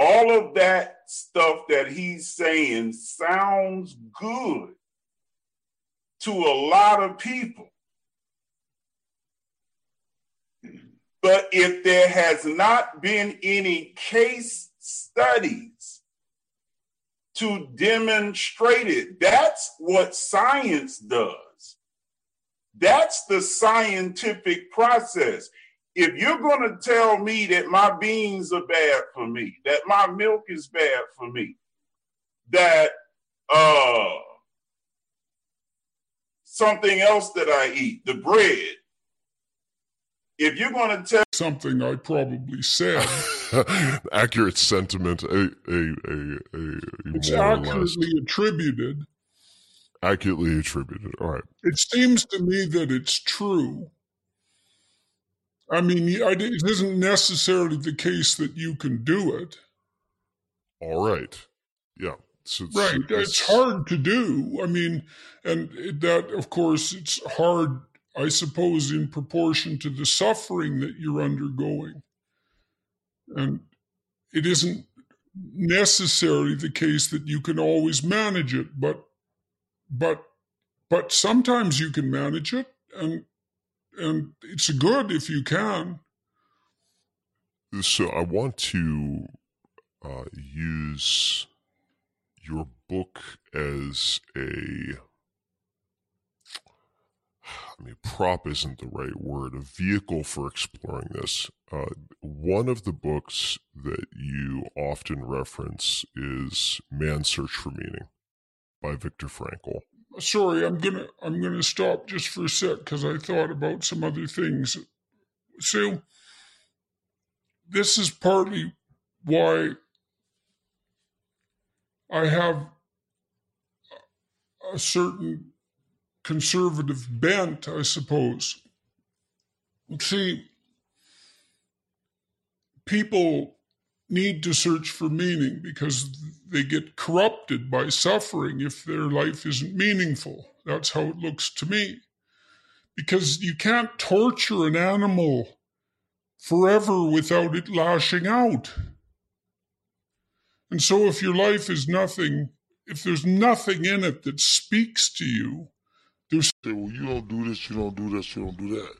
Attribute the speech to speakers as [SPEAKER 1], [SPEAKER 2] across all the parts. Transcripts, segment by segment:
[SPEAKER 1] all of that stuff that he's saying sounds good to a lot of people. But if there has not been any case studies to demonstrate it, that's what science does. That's the scientific process. If you're going to tell me that my beans are bad for me, that my milk is bad for me, that uh, something else that I eat, the bread, if you're going to tell
[SPEAKER 2] something I probably said,
[SPEAKER 3] accurate sentiment, a a a, a
[SPEAKER 2] it's accurately attributed.
[SPEAKER 3] Accurately attributed. All right.
[SPEAKER 2] It seems to me that it's true. I mean, it isn't necessarily the case that you can do it.
[SPEAKER 3] All right. Yeah.
[SPEAKER 2] So it's, right. It's, it's hard to do. I mean, and that, of course, it's hard I suppose, in proportion to the suffering that you're undergoing. And it isn't necessarily the case that you can always manage it, but but but sometimes you can manage it and and it's good if you can.
[SPEAKER 3] So I want to uh, use your book as a I mean, prop isn't the right word, a vehicle for exploring this. Uh, one of the books that you often reference is Man's Search for Meaning by Viktor Frankl.
[SPEAKER 2] Sorry, I'm gonna I'm gonna stop just for a sec because I thought about some other things. So this is partly why I have a certain conservative bent, I suppose. See, people need to search for meaning because they get corrupted by suffering if their life isn't meaningful. That's how it looks to me. Because you can't torture an animal forever without it lashing out. And so, if your life is nothing, if there's nothing in it that speaks to you,
[SPEAKER 4] say, well, you don't do this, you don't do this, you don't do that.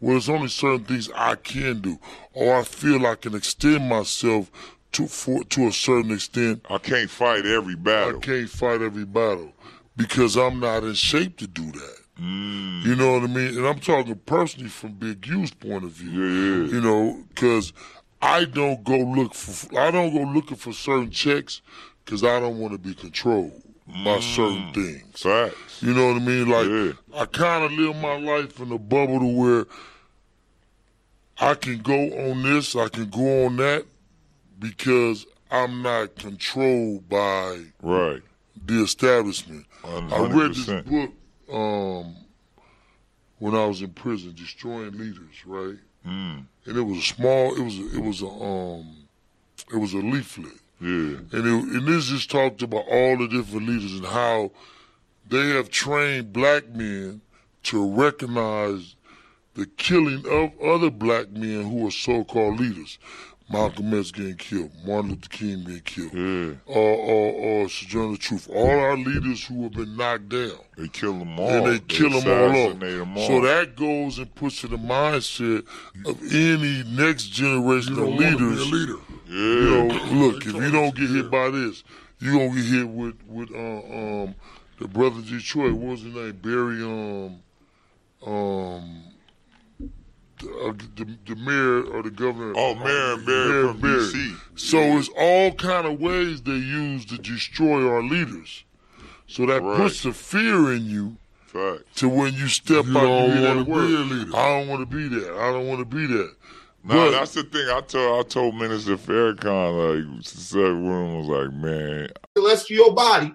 [SPEAKER 4] Well, there's only certain things I can do, or I feel I can extend myself to for to a certain extent.
[SPEAKER 1] I can't fight every battle.
[SPEAKER 4] I can't fight every battle because I'm not in shape to do that.
[SPEAKER 1] Mm.
[SPEAKER 4] You know what I mean? And I'm talking personally from Big U's point of view.
[SPEAKER 1] Yeah, yeah.
[SPEAKER 4] You know, because I don't go look for I don't go looking for certain checks because I don't want to be controlled by mm. certain things.
[SPEAKER 1] Facts.
[SPEAKER 4] You know what I mean? Like
[SPEAKER 1] yeah.
[SPEAKER 4] I kind of live my life in a bubble to where I can go on this, I can go on that, because I'm not controlled by
[SPEAKER 1] right
[SPEAKER 4] the establishment.
[SPEAKER 1] 100%.
[SPEAKER 4] I read this book um, when I was in prison, Destroying Leaders, right?
[SPEAKER 1] Mm.
[SPEAKER 4] And it was a small. It was a, it was a um, it was a leaflet
[SPEAKER 1] yeah.
[SPEAKER 4] And, it, and this just talked about all the different leaders and how they have trained black men to recognize the killing of other black men who are so-called leaders. Malcolm X getting killed, Martin Luther King being killed,
[SPEAKER 1] yeah.
[SPEAKER 4] or, or, or Sojourner Truth. All our leaders who have been knocked down.
[SPEAKER 1] They kill them all.
[SPEAKER 4] And they, they kill them all off.
[SPEAKER 1] Them all.
[SPEAKER 4] So that goes and puts in the mindset of any next generation
[SPEAKER 2] of
[SPEAKER 4] leaders.
[SPEAKER 2] leader.
[SPEAKER 1] Yeah.
[SPEAKER 4] You know, look, if you don't get hit by this, you gonna get hit with with uh, um the brother Detroit. What was his name? Barry um um the, uh, the, the, mayor or the governor.
[SPEAKER 1] Oh, Marion Barry from.
[SPEAKER 4] So yeah. it's all kind of ways they use to destroy our leaders. So that
[SPEAKER 1] right.
[SPEAKER 4] puts a fear in you.
[SPEAKER 1] Fact.
[SPEAKER 4] To when you step
[SPEAKER 2] you
[SPEAKER 4] out
[SPEAKER 2] don't want
[SPEAKER 4] to
[SPEAKER 2] be a leader.
[SPEAKER 4] I don't want to be that. I don't want to be that.
[SPEAKER 1] No, nah, that's the thing. I told I told Minister Farrakhan like said room was like, man,
[SPEAKER 5] celestial body,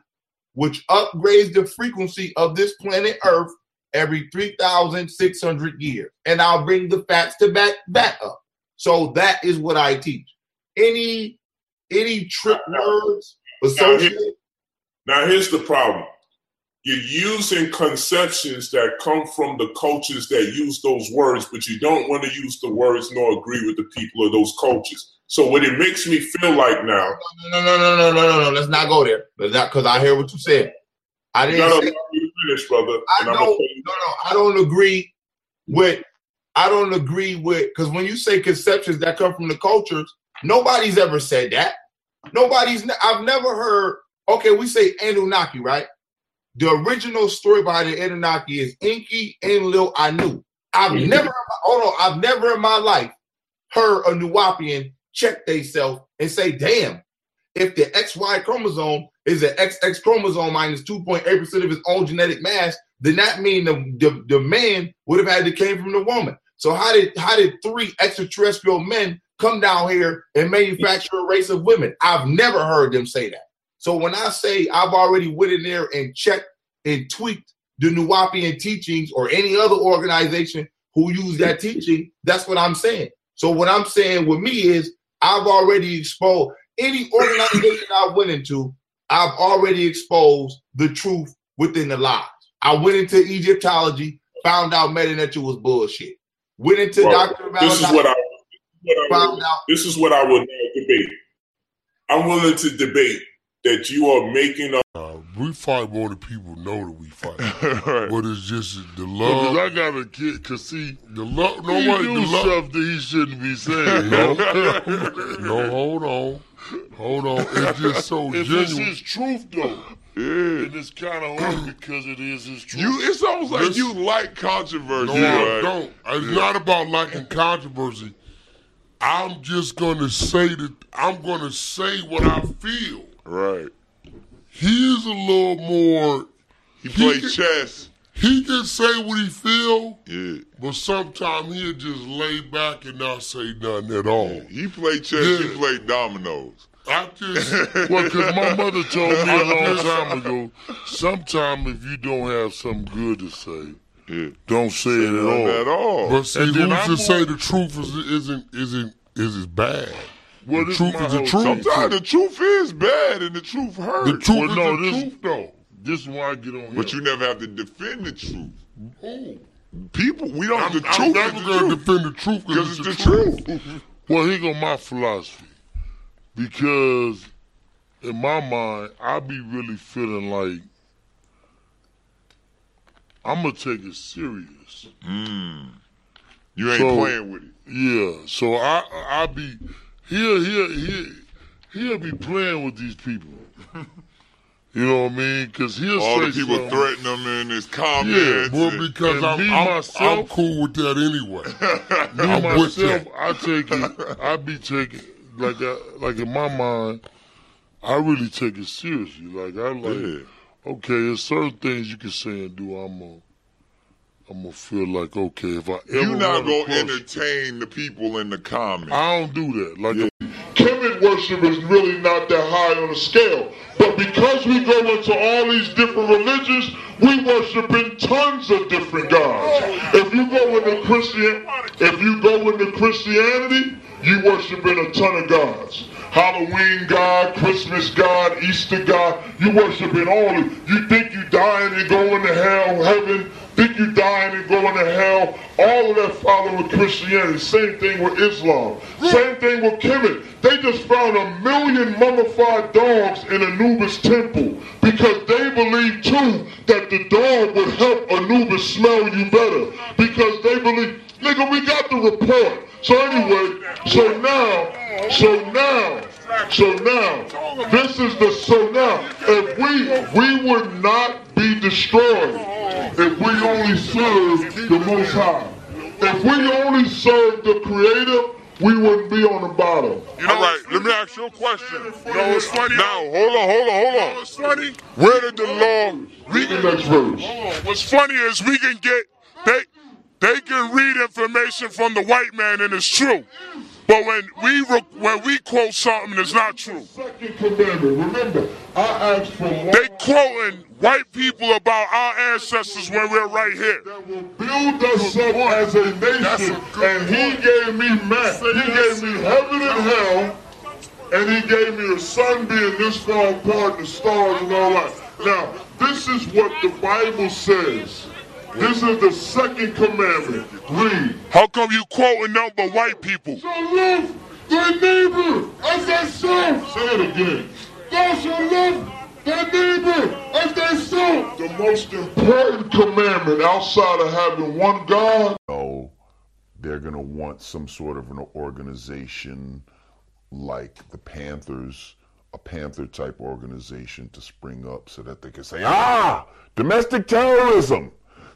[SPEAKER 5] which upgrades the frequency of this planet Earth every three thousand six hundred years, and I'll bring the facts to back that up. So that is what I teach. Any any trick words associated.
[SPEAKER 1] Now here's the problem. You're using conceptions that come from the cultures that use those words, but you don't want to use the words nor agree with the people of those cultures.
[SPEAKER 6] So what it makes me feel like now.
[SPEAKER 5] No, no, no, no, no, no, no, no. Let's not go there. Not Because I hear what you said. I didn't. Say,
[SPEAKER 6] finish, brother.
[SPEAKER 5] I don't. No, no. I don't agree with. I don't agree with because when you say conceptions that come from the cultures, nobody's ever said that. Nobody's. I've never heard. Okay, we say Anunnaki, right? The original story behind the Anunnaki is Enki, Enlil, Anu. I've mm-hmm. never. Hold on. I've never in my life heard a Nuwaubian check themselves and say, damn, if the XY chromosome is an XX chromosome minus 2.8% of his own genetic mass, then that means the, the, the man would have had to came from the woman. So how did how did three extraterrestrial men come down here and manufacture a race of women? I've never heard them say that. So when I say I've already went in there and checked and tweaked the Nuwaubian teachings or any other organization who use that teaching, that's what I'm saying. So what I'm saying with me is I've already exposed any organization I went into, I've already exposed the truth within the lies. I went into Egyptology, found out Medu Neter was bullshit. Went into well, Dr.
[SPEAKER 6] This is what I, what I found would, out. This is what I would debate. I'm willing to debate that you are making up.
[SPEAKER 7] Uh, we fight more than people know that we fight. right. But it's just the love. I got a kid, cause see, the love. Nobody do the love, stuff that he shouldn't be saying. no, no, hold on, hold on. It's just so if genuine. It's his truth though. Yeah. And it's kind of hard because it is his truth.
[SPEAKER 8] You, it's almost like this, you like controversy.
[SPEAKER 7] No, right? I don't. It's yeah. not about liking controversy. I'm just gonna say that I'm gonna say what I feel.
[SPEAKER 8] Right.
[SPEAKER 7] He's a little more.
[SPEAKER 8] He, he play chess.
[SPEAKER 7] He can say what he feel.
[SPEAKER 8] Yeah.
[SPEAKER 7] But sometimes he'll just lay back and not say nothing at all. Yeah.
[SPEAKER 8] He play chess. Yeah. He play dominoes.
[SPEAKER 7] I just well, because my mother told me a long time ago. Sometimes if you don't have something good to say, yeah. don't say, say it at all.
[SPEAKER 8] At all.
[SPEAKER 7] But see, who's to say the truth is, isn't isn't isn't bad?
[SPEAKER 8] Well, the truth is the truth. Sometimes the truth is bad and the truth hurts.
[SPEAKER 7] The truth well, no, is the this, truth, though. This is why I get on here.
[SPEAKER 8] But you never have to defend the truth.
[SPEAKER 7] Who?
[SPEAKER 8] People, we don't.
[SPEAKER 7] I'm,
[SPEAKER 8] the I'm
[SPEAKER 7] never going to defend the truth because it's, it's, the, truth. truth. well, here go my philosophy. Because in my mind, I be really feeling like I'm gonna take it serious.
[SPEAKER 8] Mm. You ain't so, playing with it.
[SPEAKER 7] Yeah. So I I be he'll he'll he'll, he'll be playing with these people. You know what I mean? Because he'll
[SPEAKER 8] all
[SPEAKER 7] say
[SPEAKER 8] the people
[SPEAKER 7] something.
[SPEAKER 8] threaten him in his comments.
[SPEAKER 7] Yeah, well, because
[SPEAKER 8] and
[SPEAKER 7] I'm, me I'm, myself, I'm cool with that anyway. me I'm myself, I take it. I be taking like I, like in my mind, I really take it seriously. Like I like, yeah. okay, there's certain things you can say and do. I'm gonna, I'm gonna feel like okay if I ever
[SPEAKER 8] you not gonna entertain the people in the comments.
[SPEAKER 7] I don't do that. Like. Yeah. Worship is really not that high on the scale. But because we go into all these different religions, we worship in tons of different gods. If you go into Christian, if you go into Christianity, you worship in a ton of gods. Halloween God, Christmas God, Easter God. You worship in all of You think you dying and going to hell, heaven, think you're dying and going to hell. All of that follow with Christianity. Same thing with Islam. Same thing with Kemet. They just found a million mummified dogs in Anubis temple because they believe too that the dog would help Anubis smell you better because they believe, nigga, we got the report. So anyway, so now, so now, so now, this is the so now. If we we would not be destroyed if we only serve the Most High. If we only serve the Creator, we wouldn't be on the bottom.
[SPEAKER 8] You know, All right, let me ask you a question. You know what's funny? Now, hold on, hold on, hold on. what's funny? Where did the law?
[SPEAKER 7] Read the next verse.
[SPEAKER 8] What's funny is we can get they they can read information from the white man and it's true. But when we when we quote something that's not true,
[SPEAKER 7] second commandment. Remember, I asked for
[SPEAKER 8] they quoting white people about our ancestors when we're right here.
[SPEAKER 7] That will build us up as a nation, a and He gave me man, He gave me heaven and hell, and He gave me a sun being this far apart, the stars and all that. Now, this is what the Bible says. This is the second commandment. Read.
[SPEAKER 8] How come you quoting nothing but white people?
[SPEAKER 7] So look,
[SPEAKER 9] thy neighbor as thyself. Say it again. Thou shalt love thy neighbor as thyself. The most important commandment outside of having one God.
[SPEAKER 10] Oh, they're going to want some sort of an organization like the Panthers, a Panther type organization to spring up so that they can say, ah, domestic terrorism.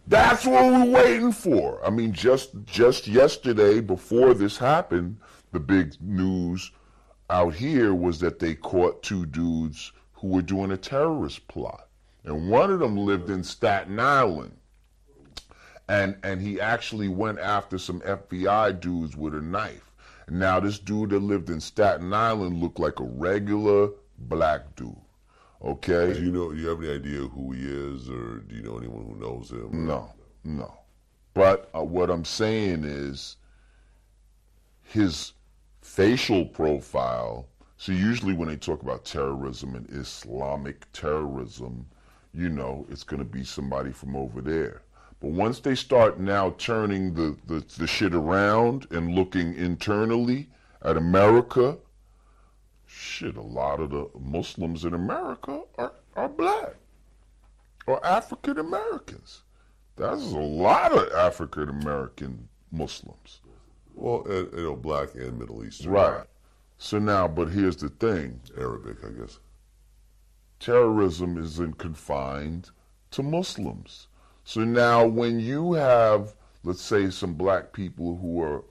[SPEAKER 10] That's what we're waiting for. I mean, just just yesterday, before this happened, the big news out here was that they caught two dudes who were doing a terrorist plot. And one of them lived in Staten Island. And and he actually went after some FBI dudes with a knife. Now this dude that lived in Staten Island looked like a regular black dude. Okay.
[SPEAKER 11] Do you know? Do you have any idea who he is, or do you know anyone who knows him?
[SPEAKER 10] No, no. But uh, what I'm saying is, his facial profile. So usually when they talk about terrorism and Islamic terrorism, you know, it's going to be somebody from over there. But once they start now turning the, the, the shit around and looking internally at America, shit, a lot of the Muslims in America are, are black or African Americans. That's a lot of African American Muslims.
[SPEAKER 11] Well, and, you know, black and Middle Eastern.
[SPEAKER 10] Right. So now, but here's the thing
[SPEAKER 11] Arabic, I guess.
[SPEAKER 10] terrorism isn't confined to Muslims. So now when you have, let's say, some black people who are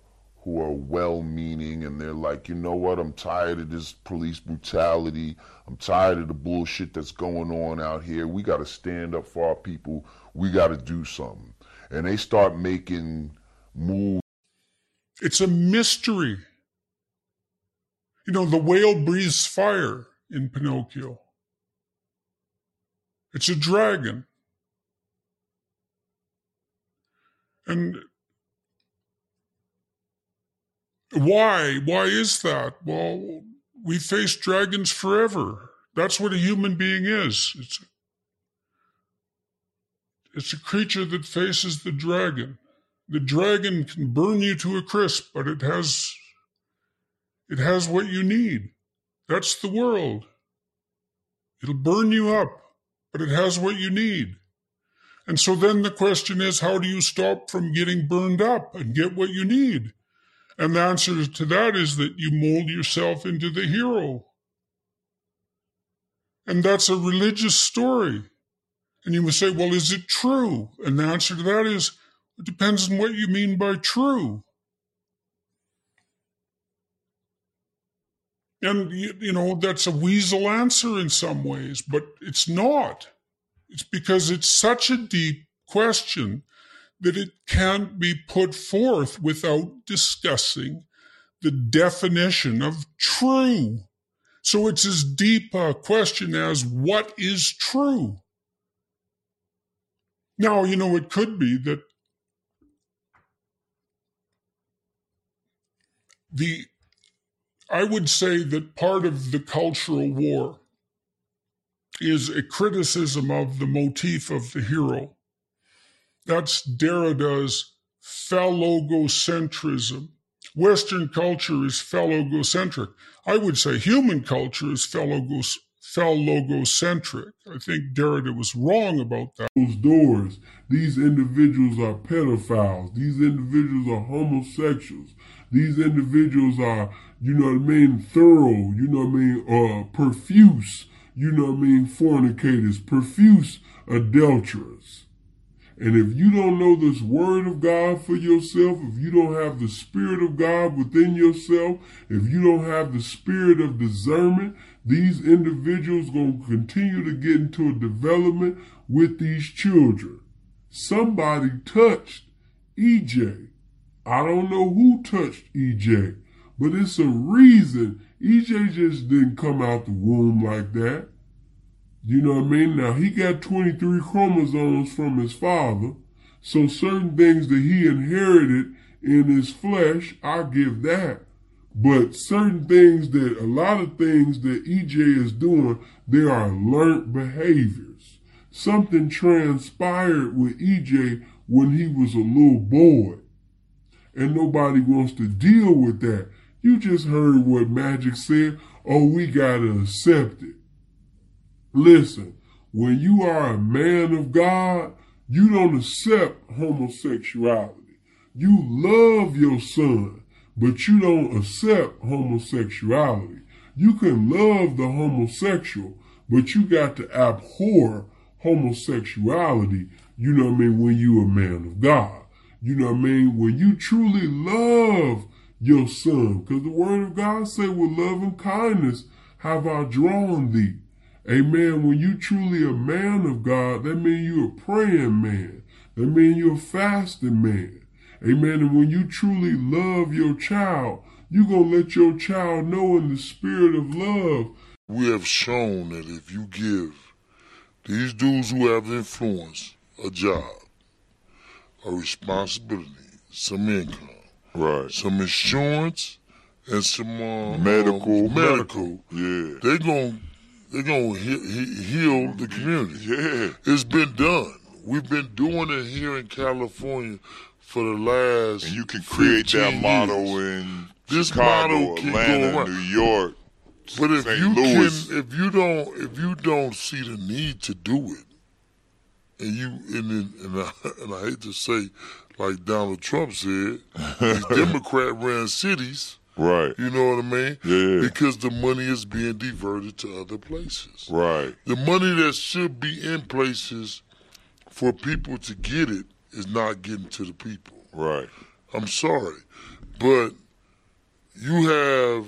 [SPEAKER 10] who are well-meaning and they're like, you know what, I'm tired of this police brutality. I'm tired of the bullshit that's going on out here. We got to stand up for our people. We got to do something. And they start making moves.
[SPEAKER 2] It's a mystery. You know, the whale breathes fire in Pinocchio. It's a dragon. And why? Why is that? Well, we face dragons forever. That's what a human being is. It's, it's a creature that faces the dragon. The dragon can burn you to a crisp, but it has it has what you need. That's the world. It'll burn you up, but it has what you need. And so then the question is, how do you stop from getting burned up and get what you need? And the answer to that is that you mold yourself into the hero. And that's a religious story. And you must say, well, is it true? And the answer to that is, it depends on what you mean by true. And, you, you know, that's a weasel answer in some ways, but it's not. It's because it's such a deep question that it can't be put forth without discussing the definition of true. So it's as deep a question as what is true? Now, you know, it could be that the I would say that part of the cultural war is a criticism of the motif of the hero. That's Derrida's phallogocentrism. Western culture is phallogocentric. I would say human culture is phallogocentric. I think Derrida was wrong about that.
[SPEAKER 9] Those doors, these individuals are pedophiles. These individuals are homosexuals. These individuals are, you know what I mean, thorough, you know what I mean, uh, profuse, you know what I mean, fornicators, profuse adulterers. And if you don't know this word of God for yourself, if you don't have the spirit of God within yourself, if you don't have the spirit of discernment, these individuals going to continue to get into a development with these children. Somebody touched EJ. I don't know who touched EJ, but it's a reason. EJ just didn't come out the womb like that. You know what I mean? Now he got 23 chromosomes from his father, so certain things that he inherited in his flesh, I give that. But certain things that, a lot of things that EJ is doing, they are learned behaviors. Something transpired with EJ when he was a little boy. And nobody wants to deal with that. You just heard what Magic said. Oh, we gotta accept it. Listen, when you are a man of God, you don't accept homosexuality. You love your son, but you don't accept homosexuality. You can love the homosexual, but you got to abhor homosexuality, you know what I mean, when you a man of God. You know what I mean? When you truly love your son, because the word of God say with love and kindness have I drawn thee. Amen. When you truly a man of God, that means you're a praying man. That means you're a fasting man. Amen. And when you truly love your child, you're going to let your child know in the spirit of love.
[SPEAKER 4] We have shown that if you give these dudes who have influence a job, a responsibility, some income,
[SPEAKER 10] right,
[SPEAKER 4] some insurance, and some uh,
[SPEAKER 10] medical,
[SPEAKER 4] um, medical,
[SPEAKER 10] yeah,
[SPEAKER 4] they gonna they gonna he, he, heal the community.
[SPEAKER 10] Yeah,
[SPEAKER 4] it's been done. We've been doing it here in California for the last.
[SPEAKER 10] And you can create that model
[SPEAKER 4] years.
[SPEAKER 10] in
[SPEAKER 4] this
[SPEAKER 10] Chicago,
[SPEAKER 4] model
[SPEAKER 10] Atlanta, New York.
[SPEAKER 4] But if
[SPEAKER 10] St.
[SPEAKER 4] you
[SPEAKER 10] Louis.
[SPEAKER 4] can, if you don't, if you don't see the need to do it, and you and then, and I, and I hate to say, like Donald Trump said, these Democrat ran cities.
[SPEAKER 10] Right.
[SPEAKER 4] You know what I mean?
[SPEAKER 10] Yeah.
[SPEAKER 4] Because the money is being diverted to other places.
[SPEAKER 10] Right.
[SPEAKER 4] The money that should be in places for people to get it is not getting to the people.
[SPEAKER 10] Right.
[SPEAKER 4] I'm sorry, but you have,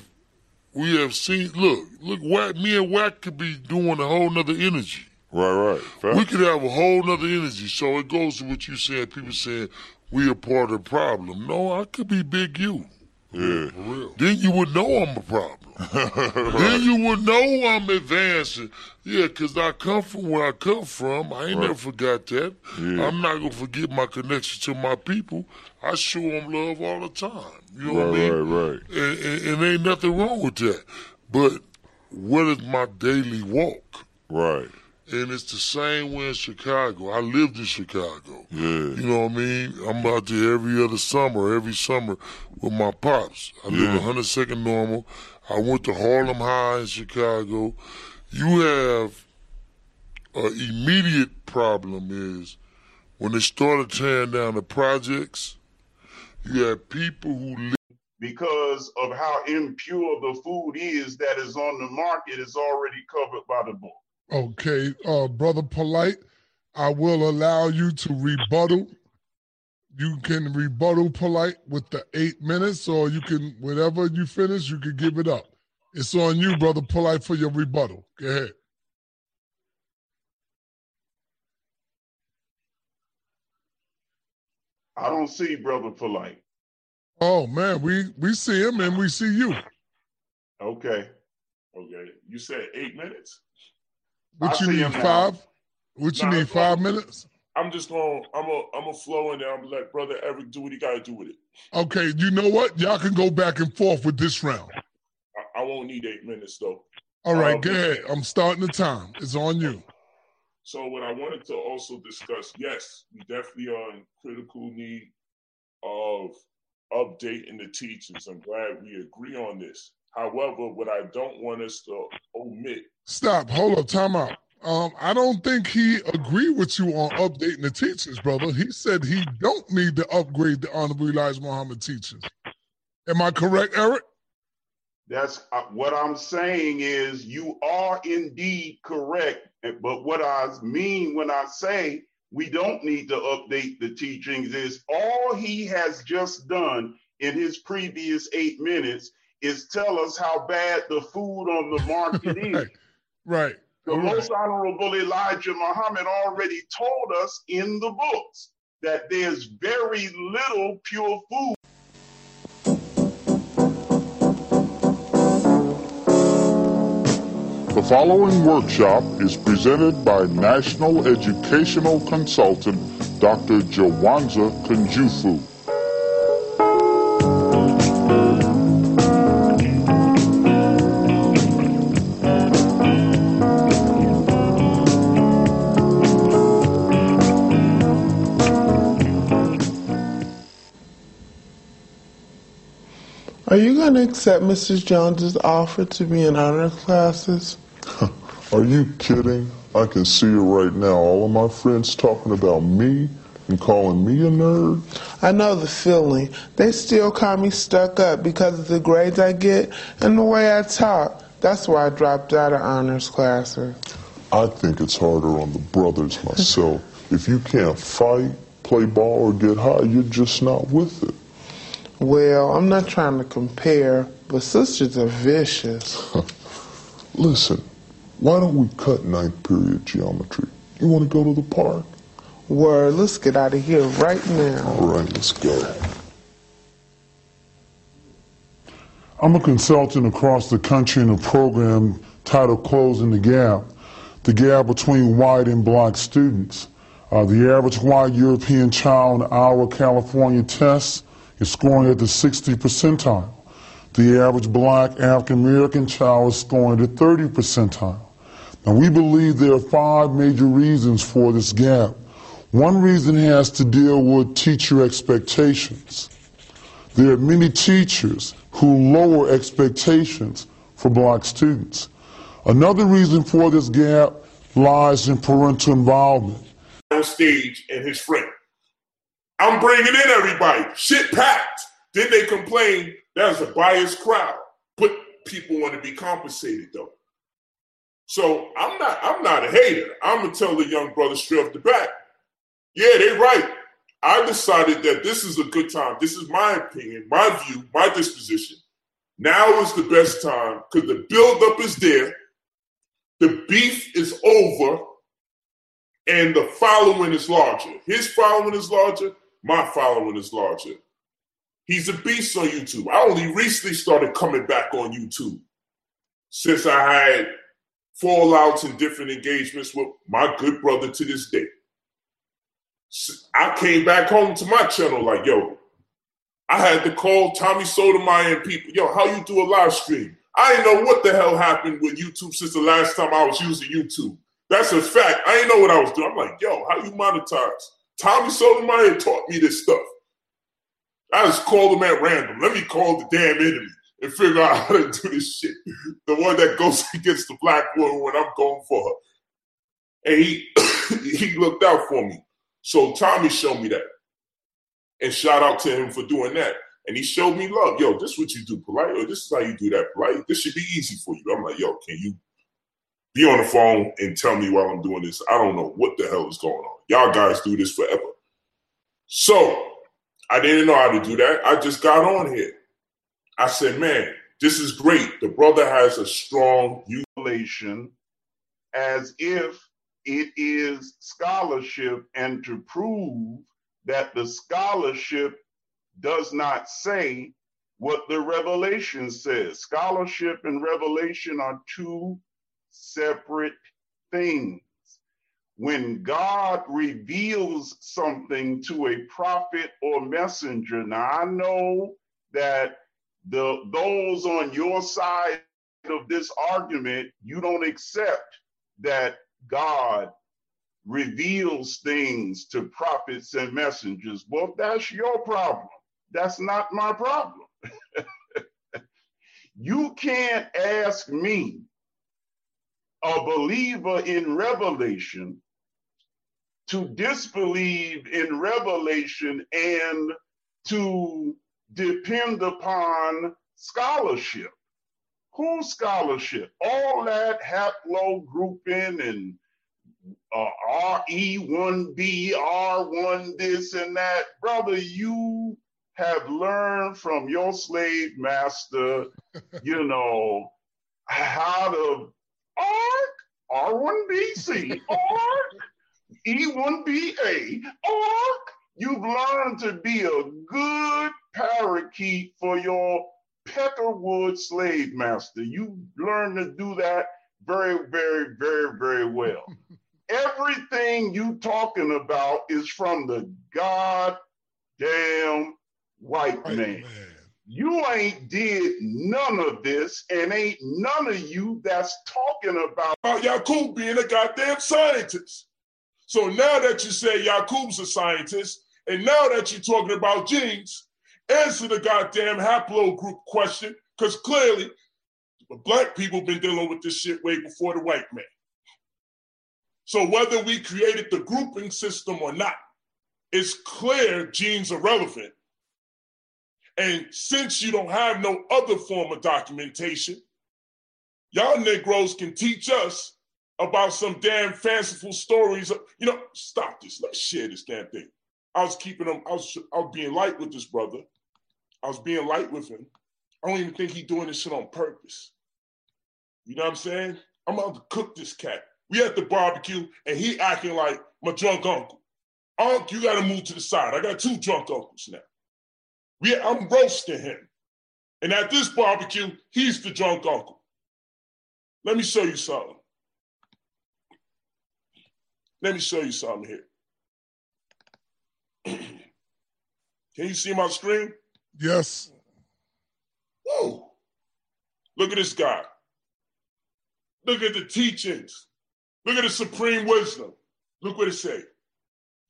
[SPEAKER 4] we have seen. Look, look, Wack, me and Wack could be doing a whole nother energy.
[SPEAKER 10] Right, right. Fact.
[SPEAKER 4] We could have a whole nother energy. So it goes to what you said. People saying we are part of the problem. No, I could be Big U.
[SPEAKER 10] Yeah.
[SPEAKER 4] For real. Then you would know I'm a problem. Then you would know I'm advancing. Yeah, because I come from where I come from. I ain't
[SPEAKER 10] Right.
[SPEAKER 4] never forgot that.
[SPEAKER 10] Yeah.
[SPEAKER 4] I'm not going to forget my connection to my people. I show them love all the time. You know what I
[SPEAKER 10] Right,
[SPEAKER 4] mean?
[SPEAKER 10] right, right.
[SPEAKER 4] And, and, and ain't nothing wrong with that. But what is my daily walk?
[SPEAKER 10] Right.
[SPEAKER 4] And it's the same way in Chicago. I lived in Chicago.
[SPEAKER 10] Yeah.
[SPEAKER 4] You know what I mean? I'm out there every other summer, every summer with my pops. I live
[SPEAKER 10] Yeah.
[SPEAKER 4] 102nd Normal. I went to Harlem High in Chicago. You have an immediate problem is when they started tearing down the projects, you have people who live
[SPEAKER 1] because of how impure the food is that is on the market is already covered by the book.
[SPEAKER 12] Okay, uh, brother polite, I will allow you to rebuttal. You can rebuttal polite with the eight minutes, or you can, whenever you finish, you can give it up. It's on you, brother polite, for your rebuttal. Go ahead.
[SPEAKER 1] I don't see Brother Polite.
[SPEAKER 12] Oh man, we we see him and we see you.
[SPEAKER 1] Okay.
[SPEAKER 6] Okay. You said eight minutes?
[SPEAKER 12] What you need
[SPEAKER 1] him now.
[SPEAKER 12] five? What you
[SPEAKER 6] Nah,
[SPEAKER 12] need five minutes?
[SPEAKER 6] I'm just going to I'm a I'm a flow in there. I'm gonna let brother Eric do what he gotta do with it.
[SPEAKER 12] Okay, you know what? Y'all can go back and forth with this round.
[SPEAKER 6] I, I won't need eight minutes though.
[SPEAKER 12] All right,
[SPEAKER 6] Um,
[SPEAKER 12] go ahead. I'm starting the time. It's on you.
[SPEAKER 6] So what I wanted to also discuss, yes, we definitely are in critical need of updating the teachers. I'm glad we agree on this. However, what I don't want us to omit,
[SPEAKER 12] Stop. Hold up. Time out. Um, I don't think he agreed with you on updating the teachings, brother. He said he don't need to upgrade the Honorable Elijah Muhammad teachings. Am I correct, Eric?
[SPEAKER 1] That's uh, what I'm saying is you are indeed correct. But what I mean when I say we don't need to update the teachings is all he has just done in his previous eight minutes is tell us how bad the food on the market is.
[SPEAKER 12] Right. Right.
[SPEAKER 1] The
[SPEAKER 12] All right.
[SPEAKER 1] most honorable Elijah Muhammad already told us in the books that there's very little pure food.
[SPEAKER 13] The following workshop is presented by National Educational Consultant Dr. Jawanza Kunjufu.
[SPEAKER 14] Are you going to accept Mrs. Jones's offer to be in honor classes?
[SPEAKER 15] Are you kidding? I can see it right now. All of my friends talking about me and calling me a nerd.
[SPEAKER 14] I know the feeling. They still call me stuck up because of the grades I get and the way I talk. That's why I dropped out of honors classes.
[SPEAKER 15] I think it's harder on the brothers myself. if you can't fight, play ball, or get high, you're just not with it.
[SPEAKER 14] Well, I'm not trying to compare, but sisters are vicious.
[SPEAKER 15] Listen, why don't we cut ninth period geometry? You want to go to the park?
[SPEAKER 14] Word, let's get out of here right now.
[SPEAKER 15] All right, let's go.
[SPEAKER 16] I'm a consultant across the country in a program titled Closing the Gap, the gap between white and black students. Uh, the average white European child in our California tests is scoring at the 60 percentile. The average black African American child is scoring at the 30 percentile. Now, we believe there are five major reasons for this gap. One reason has to deal with teacher expectations. There are many teachers who lower expectations for black students. Another reason for this gap lies in parental involvement.
[SPEAKER 6] On stage and his friend. I'm bringing in everybody. Shit packed. Then they complain that's a biased crowd. But people want to be compensated though. So I'm not I'm not a hater. I'm gonna tell the young brother straight off the bat. Yeah, they right. I decided that this is a good time. This is my opinion, my view, my disposition. Now is the best time because the buildup is there, the beef is over, and the following is larger. His following is larger, my following is larger. He's a beast on YouTube. I only recently started coming back on YouTube since I had fallouts and different engagements with my good brother to this day. I came back home to my channel like, yo, I had to call Tommy Sotomayor and people, yo, how you do a live stream? I didn't know what the hell happened with YouTube since the last time I was using YouTube. That's a fact. I didn't know what I was doing. I'm like, yo, how you monetize? Tommy Sotomayor taught me this stuff. I just called him at random. Let me call the damn enemy and figure out how to do this shit. The one that goes against the black woman when I'm going for her. And he he looked out for me. So Tommy showed me that. And shout out to him for doing that. And he showed me love. Yo, this is what you do polite. Yo, this is how you do that polite. This should be easy for you. I'm like, yo, can you be on the phone and tell me while I'm doing this? I don't know what the hell is going on. Y'all guys do this forever. So I didn't know how to do that. I just got on here. I said, man, this is great. The brother has a strong
[SPEAKER 1] relation as if it is scholarship and to prove that the scholarship does not say what the revelation says. Scholarship and revelation are two separate things. When God reveals something to a prophet or messenger, now I know that the those on your side of this argument, you don't accept that God reveals things to prophets and messengers. Well, that's your problem. That's not my problem. you can't ask me, a believer in revelation, to disbelieve in revelation and to depend upon scholarship. Whose scholarship? All that haplo grouping and uh, RE1B, R1 this and that. Brother, you have learned from your slave master, you know, how to ARC, R1BC, ARC, E1BA, ARC. You've learned to be a good parakeet for your Peckerwood slave master. You learn to do that very, very, very, very well. Everything you talking about is from the goddamn white, white man. man. You ain't did none of this, and ain't none of you that's talking about
[SPEAKER 6] uh, Yakub being a goddamn scientist. So now that you say Yakub's a scientist, and now that you're talking about genes, Answer the goddamn haplogroup question, because clearly black people been dealing with this shit way before the white man. So whether we created the grouping system or not, it's clear genes are relevant. And since you don't have no other form of documentation, y'all Negroes can teach us about some damn fanciful stories. You know, stop this. Let's share this damn thing. I was keeping him, I was, I was being light with this brother. I was being light with him. I don't even think he doing this shit on purpose. You know what I'm saying? I'm about to cook this cat. We at the barbecue and he acting like my drunk uncle. Uncle, you gotta move to the side. I got two drunk uncles now. We, I'm roasting him. And at this barbecue, he's the drunk uncle. Let me show you something. Let me show you something here. Can you see my screen?
[SPEAKER 12] Yes.
[SPEAKER 6] Whoa. Look at this guy. Look at the teachings. Look at the supreme wisdom. Look what it say.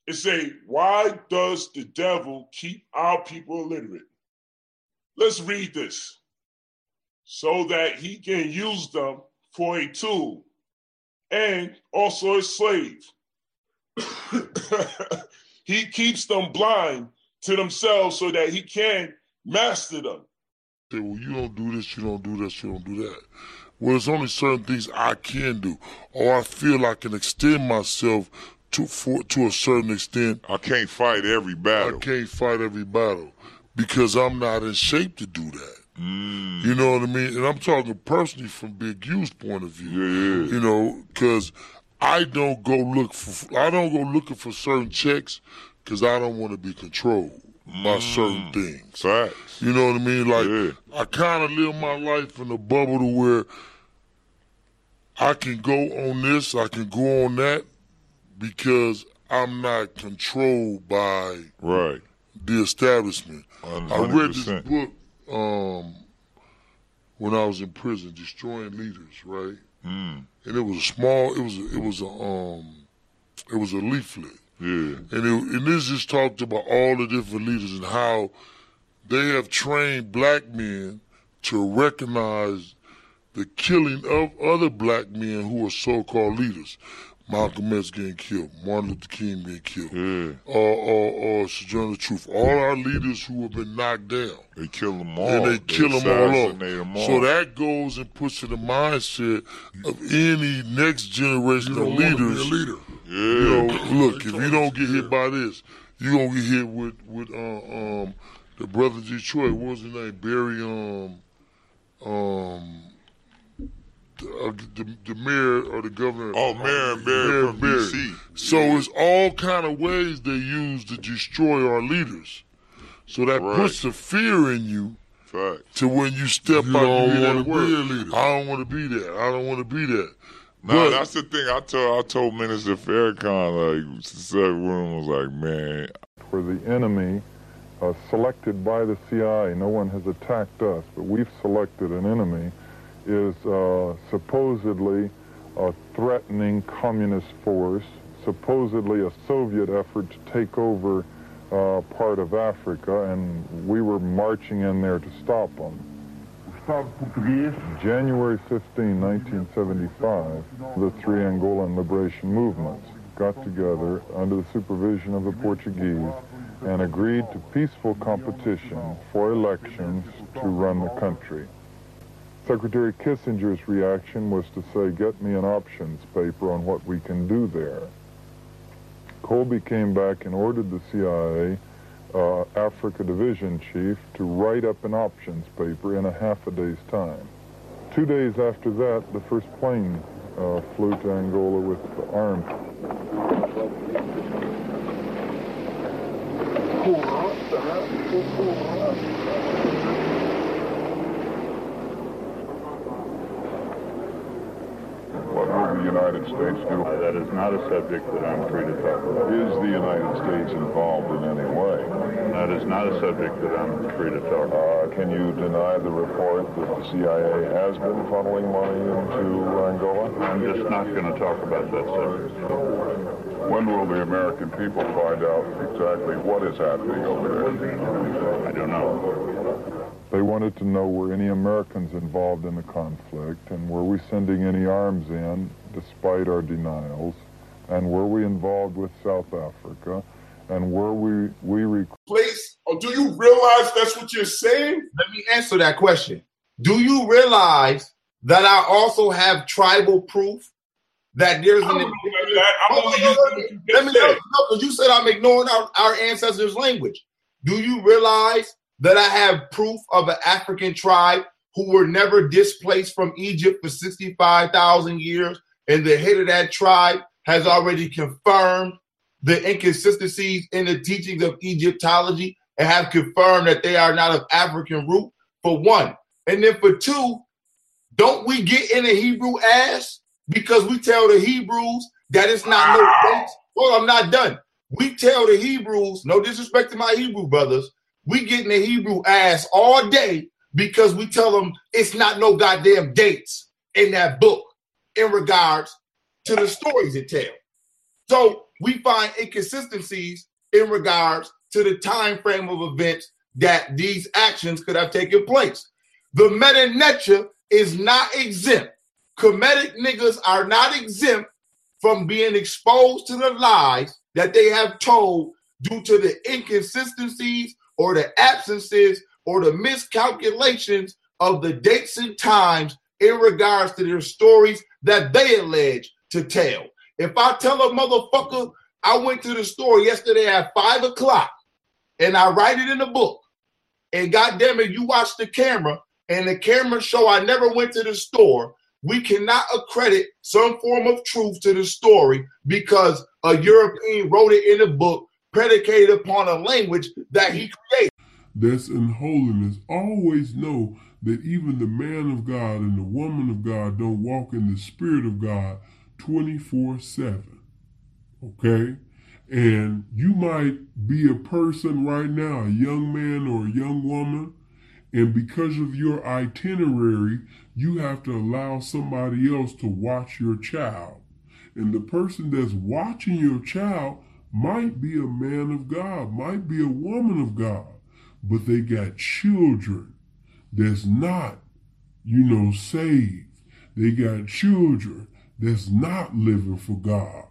[SPEAKER 6] It say, why does the devil keep our people illiterate? Let's read this. So that he can use them for a tool and also a slave. he keeps them blind to themselves so that he can master them.
[SPEAKER 4] Say, well, you don't do this, you don't do this, you don't do that. Well, there's only certain things I can do, or I feel I can extend myself to for to a certain extent.
[SPEAKER 13] I can't fight every battle.
[SPEAKER 4] I can't fight every battle because I'm not in shape to do that.
[SPEAKER 13] Mm.
[SPEAKER 4] You know what I mean? And I'm talking personally from Big U's point of view.
[SPEAKER 13] Yeah, yeah.
[SPEAKER 4] You know, because I don't go look for I don't go looking for certain checks because I don't want to be controlled by
[SPEAKER 13] Mm.
[SPEAKER 4] certain things.
[SPEAKER 13] Facts.
[SPEAKER 4] You know what I mean? Like
[SPEAKER 13] Yeah.
[SPEAKER 4] I kind of live my life in a bubble to where I can go on this, I can go on that, because I'm not controlled by
[SPEAKER 13] Right.
[SPEAKER 4] the establishment.
[SPEAKER 13] One
[SPEAKER 4] I read this book um, when I was in prison, Destroying Leaders, right?
[SPEAKER 13] Mm.
[SPEAKER 4] And it was a small, it was a, it was a um, it was a leaflet.
[SPEAKER 13] Yeah.
[SPEAKER 4] And, it, and this just talked about all the different leaders and how they have trained black men to recognize the killing of other black men who are so-called leaders. Malcolm X getting killed, Martin Luther King being killed,
[SPEAKER 13] Yeah.
[SPEAKER 4] or, or, or Sojourner Truth. All our leaders who have been knocked down.
[SPEAKER 13] They kill them all.
[SPEAKER 4] And they kill them all off.
[SPEAKER 13] assassinate 'em all.
[SPEAKER 4] So that goes and puts in the mindset of any next generation
[SPEAKER 2] You
[SPEAKER 4] of
[SPEAKER 2] don't want to be
[SPEAKER 4] leaders.
[SPEAKER 2] a leader.
[SPEAKER 13] yeah.
[SPEAKER 4] You know, look, if you don't get hit by this, you gonna get hit with with uh, um the brother Detroit. What was his name? Barry um um the, uh, the, the mayor or the governor.
[SPEAKER 13] Oh, Mayor and Barry
[SPEAKER 4] Mayor
[SPEAKER 13] from
[SPEAKER 4] Barry.
[SPEAKER 13] DC.
[SPEAKER 4] So it's all kind of ways they use to destroy our leaders. So that
[SPEAKER 13] Right.
[SPEAKER 4] puts the fear in you
[SPEAKER 13] Facts.
[SPEAKER 4] to when you step
[SPEAKER 2] You
[SPEAKER 4] out
[SPEAKER 2] don't wanna be a leader.
[SPEAKER 4] I don't want to be that. I don't want to be that.
[SPEAKER 13] Nah, that's the thing. I told I told Minister Farrakhan like said one was like, man,
[SPEAKER 17] for the enemy uh, selected by the CIA. No one has attacked us, but we've selected an enemy is uh, supposedly a threatening communist force, supposedly a Soviet effort to take over uh, part of Africa, and we were marching in there to stop them. January 15, 1975, the three Angolan liberation movements got together under the supervision of the Portuguese and agreed to peaceful competition for elections to run the country. Secretary Kissinger's reaction was to say, get me an options paper on what we can do there. Colby came back and ordered the CIA uh, Africa Division Chief to write up an options paper in a half a day's time. Two days after that, the first plane uh, flew to Angola with armed.
[SPEAKER 10] What will the United States do?
[SPEAKER 18] that is not a subject that I'm free to talk about.
[SPEAKER 10] Is the United States involved in any way?
[SPEAKER 18] That is not a subject that I'm free to talk about.
[SPEAKER 10] Uh, can you deny the report that the CIA has been funneling money into Angola?
[SPEAKER 19] I'm just not going to talk about that subject.
[SPEAKER 17] When will the American people find out exactly what is happening over there?
[SPEAKER 19] I don't know.
[SPEAKER 17] They wanted to know were any Americans involved in the conflict and were we sending any arms in despite our denials and were we involved with South Africa and were we we rec-
[SPEAKER 6] Place? Or do you realize that's what you're saying?
[SPEAKER 5] Let me answer that question. Do you realize that I also have tribal proof that there's an.
[SPEAKER 6] I don't know that. I'm
[SPEAKER 5] Hold
[SPEAKER 6] only
[SPEAKER 5] on,
[SPEAKER 6] using
[SPEAKER 5] let me-
[SPEAKER 6] you
[SPEAKER 5] let me
[SPEAKER 6] just
[SPEAKER 5] know,
[SPEAKER 6] said.
[SPEAKER 5] you said I'm ignoring our, our ancestors' language. Do you realize that I have proof of an African tribe who were never displaced from Egypt for 65,000 years? And the head of that tribe has already confirmed the inconsistencies in the teachings of Egyptology and have confirmed that they are not of African root, for one. And then for two, don't we get in the Hebrew ass because we tell the Hebrews that it's not no ah. dates? Well, I'm not done. We tell the Hebrews, no disrespect to my Hebrew brothers, we get in the Hebrew ass all day because we tell them it's not no goddamn dates in that book in regards to the stories it tells. So we find inconsistencies in regards to the time frame of events that these actions could have taken place. The meta netra is not exempt. Kemetic niggas are not exempt from being exposed to the lies that they have told due to the inconsistencies or the absences or the miscalculations of the dates and times in regards to their stories that they allege to tell. If I tell a motherfucker I went to the store yesterday at five o'clock and I write it in the book, and goddamn it, you watch the camera and the camera show I never went to the store, we cannot accredit some form of truth to the story because a European wrote it in a book predicated upon a language that he created.
[SPEAKER 9] that's in holiness always know that even the man of God and the woman of God don't walk in the spirit of God 24 7. Okay? And you might be a person right now, a young man or a young woman, and because of your itinerary, you have to allow somebody else to watch your child. And the person that's watching your child might be a man of God, might be a woman of God, but they got children that's not, you know, saved. They got children that's not living for God.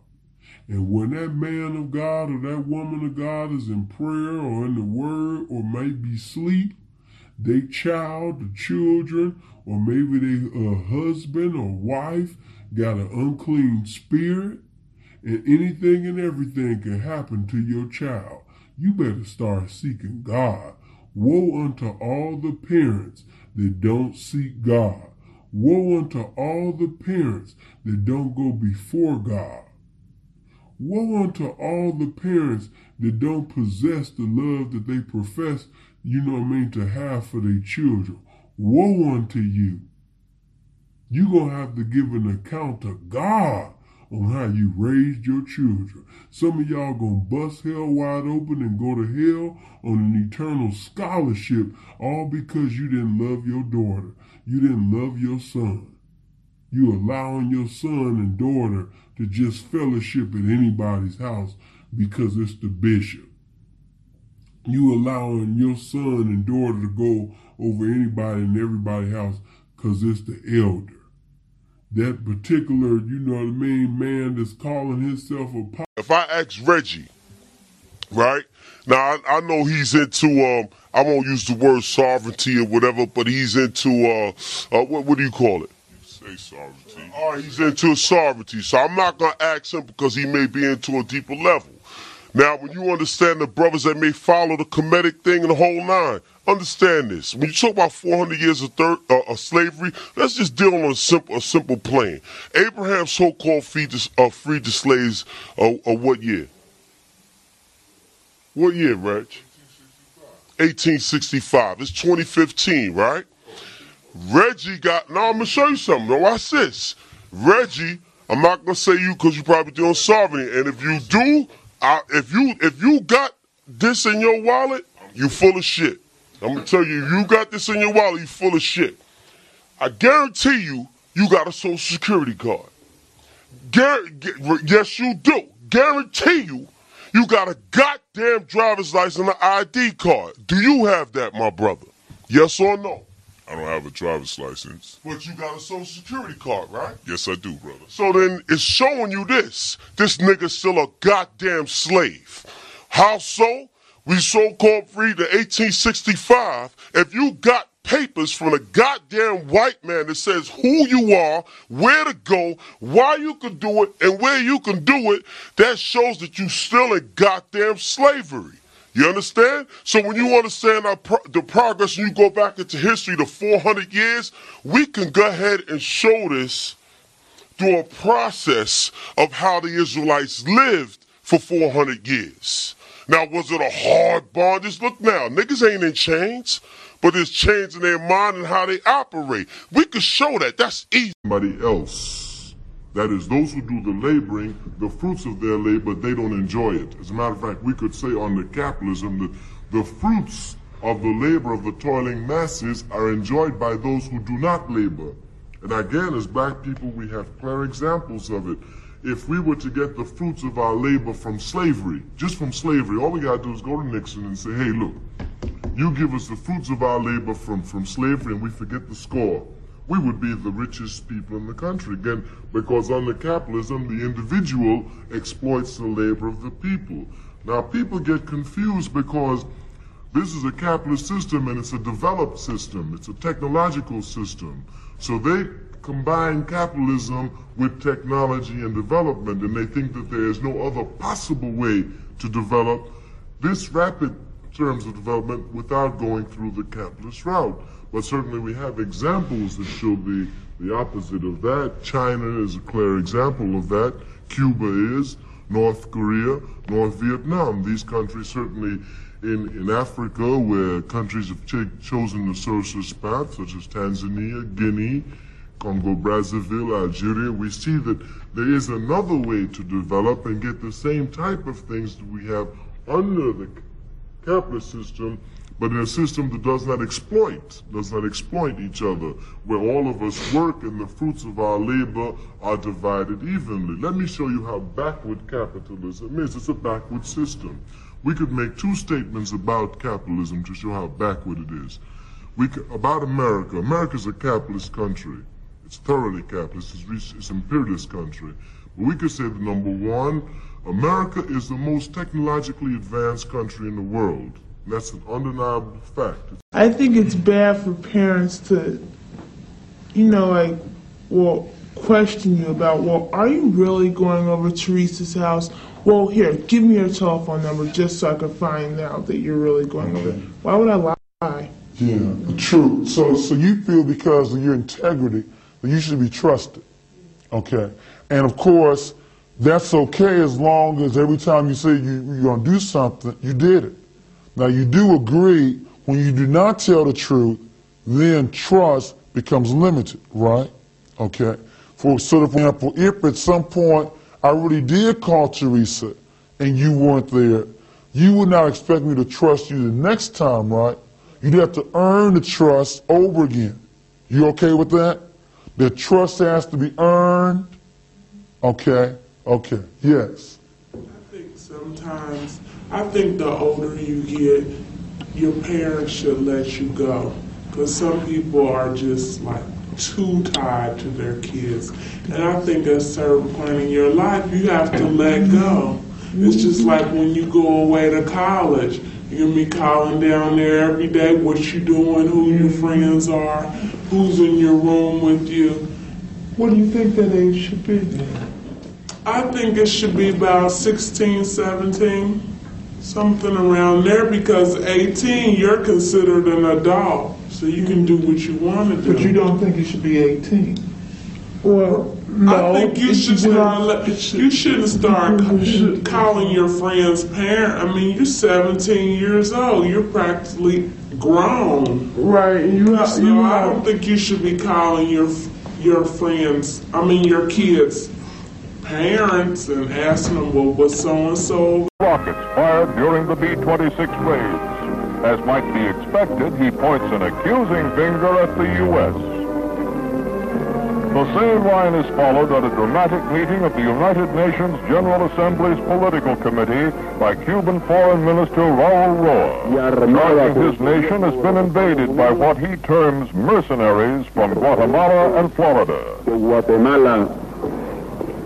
[SPEAKER 9] And when that man of God or that woman of God is in prayer or in the word or maybe sleep, they child, the children, or maybe they uh, husband or wife got an unclean spirit, and anything and everything can happen to your child. You better start seeking God. Woe unto all the parents that don't seek God. Woe unto all the parents that don't go before God. Woe unto all the parents that don't possess the love that they profess, you know what I mean, to have for their children. Woe unto you. You're going to have to give an account to God on how you raised your children. Some of y'all to bust hell wide open and go to hell on an eternal scholarship, all because you didn't love your daughter. You didn't love your son. You allowing your son and daughter to just fellowship at anybody's house because it's the bishop. You allowing your son and daughter to go over anybody and everybody's house because it's the elder. That particular, you know what I mean, man that's calling himself a pop.
[SPEAKER 20] If I ask Reggie, right now, I, I know he's into. Um, I won't use the word sovereignty or whatever, but he's into. Uh, uh, what what do you call it?
[SPEAKER 6] Say sovereignty.
[SPEAKER 20] All right, he's into sovereignty. So I'm not gonna ask him because he may be into a deeper level. Now, when you understand the brothers that may follow the Kemetic thing and the whole nine, understand this. When you talk about 400 years of, third, uh, of slavery, let's just deal on a simple, a simple plane. Abraham so-called freed the, uh, freed the slaves. Uh, uh, what year? What year, Reg? 1865. It's 2015, right? Reggie got. Now I'm gonna show you something. Now watch this. Reggie, I'm not gonna say you because you probably doing sovereignty, and if you do, I, if you if you got this in your wallet, you full of shit. I'm gonna tell you, you got this in your wallet, you full of shit. I guarantee you, you got a social security card. Gar- gu- yes, you do. Guarantee you, you got a goddamn driver's license and an ID card. Do you have that, my brother? Yes or no?
[SPEAKER 21] I don't have a driver's license.
[SPEAKER 20] But you got a social security card, right?
[SPEAKER 21] Yes, I do, brother.
[SPEAKER 20] So then it's showing you this. This nigga's still a goddamn slave. How so? We so called free to 1865. If you got papers from a goddamn white man that says who you are, where to go, why you can do it, and where you can do it, that shows that you still in goddamn slavery. You understand? So when you understand pro- the progress and you go back into history to 400 years, we can go ahead and show this through a process of how the Israelites lived for 400 years. Now, was it a hard bondage? Look now, niggas ain't in chains, but it's chains in their mind and how they operate. We could show that. That's easy.
[SPEAKER 7] Somebody else. That is, those who do the laboring, the fruits of their labor, they don't enjoy it. As a matter of fact, we could say under capitalism that the fruits of the labor of the toiling masses are enjoyed by those who do not labor. And again, as black people, we have clear examples of it. If we were to get the fruits of our labor from slavery, just from slavery, all we gotta do is go to Nixon and say, hey, look, you give us the fruits of our labor from, from slavery and we forget the score. We would be the richest people in the country. Again, because under capitalism, the individual exploits the labor of the people. Now, people get confused because this is a capitalist system and it's a developed system. It's a technological system. So they combine capitalism with technology and development and they think that there is no other possible way to develop this rapid terms of development without going through the capitalist route. But certainly we have examples that show the, the opposite of that. China is a clear example of that. Cuba is. North Korea, North Vietnam. These countries certainly in, in Africa where countries have ch- chosen the socialist path, such as Tanzania, Guinea, Congo Brazzaville, Algeria, we see that there is another way to develop and get the same type of things that we have under the capitalist system, but in a system that does not exploit, does not exploit each other, where all of us work and the fruits of our labor are divided evenly. Let me show you how backward capitalism is. It's a backward system. We could make two statements about capitalism to show how backward it is. We about America. America is a capitalist country. It's thoroughly capitalist. It's, re- it's imperialist country. But we could say that number one, America is the most technologically advanced country in the world. And that's an undeniable fact.
[SPEAKER 14] I think it's bad for parents to, you know, like, well, question you about, well, are you really going over to Teresa's house? Well, here, give me your telephone number just so I can find out that you're really going over. Why would I lie?
[SPEAKER 7] Yeah, true. So, so you feel because of your integrity that you should be trusted. Okay. And of course, that's okay as long as every time you say you, you're going to do something, you did it. Now, you do agree when you do not tell the truth, then trust becomes limited, right? Okay. For, so, for example, if at some point I really did call Teresa and you weren't there, you would not expect me to trust you the next time, right? You'd have to earn the trust over again. You okay with that? The trust has to be earned. Okay, okay, yes.
[SPEAKER 22] I think sometimes, I think the older you get, your parents should let you go. Because some people are just like too tied to their kids. And I think at a certain point in your life, you have to let go. It's just like when you go away to college. You're gonna be calling down there every day what you doing, who your friends are, who's in your room with you.
[SPEAKER 14] What do you think that age should be?
[SPEAKER 22] I think it should be about 16, 17, something around there because 18, you're considered an adult, so you can do what you want to do.
[SPEAKER 14] But you don't think it should be 18? Well, no.
[SPEAKER 22] I think you should start. let- You shouldn't start mm-hmm. calling your friends parent. I mean, you're 17 years old. You're practically grown.
[SPEAKER 14] Right. You have.
[SPEAKER 22] So
[SPEAKER 14] you
[SPEAKER 22] I
[SPEAKER 14] have
[SPEAKER 22] don't think you should be calling your your friends. I mean, your kids parents and asking them, well, what's so and so
[SPEAKER 18] Rockets fired during the B-26 raids. As might be expected, he points an accusing finger at the U.S. The same line is followed at a dramatic meeting of the United Nations General Assembly's Political Committee by Cuban Foreign Minister Raul Roa. Charging his nation has been invaded by what he terms mercenaries from Guatemala and Florida.
[SPEAKER 23] Guatemala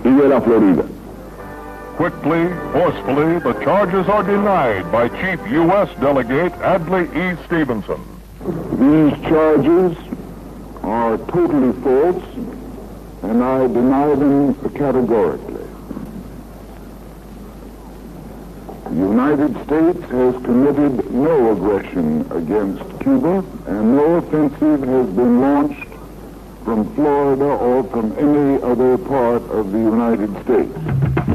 [SPEAKER 23] y de la Florida.
[SPEAKER 18] Quickly, forcefully, the charges are denied by Chief U.S. Delegate Adlai E. Stevenson.
[SPEAKER 23] These charges are totally false, and I deny them categorically. The United States has committed no aggression against Cuba, and no offensive has been launched from Florida or from any other part of the United States.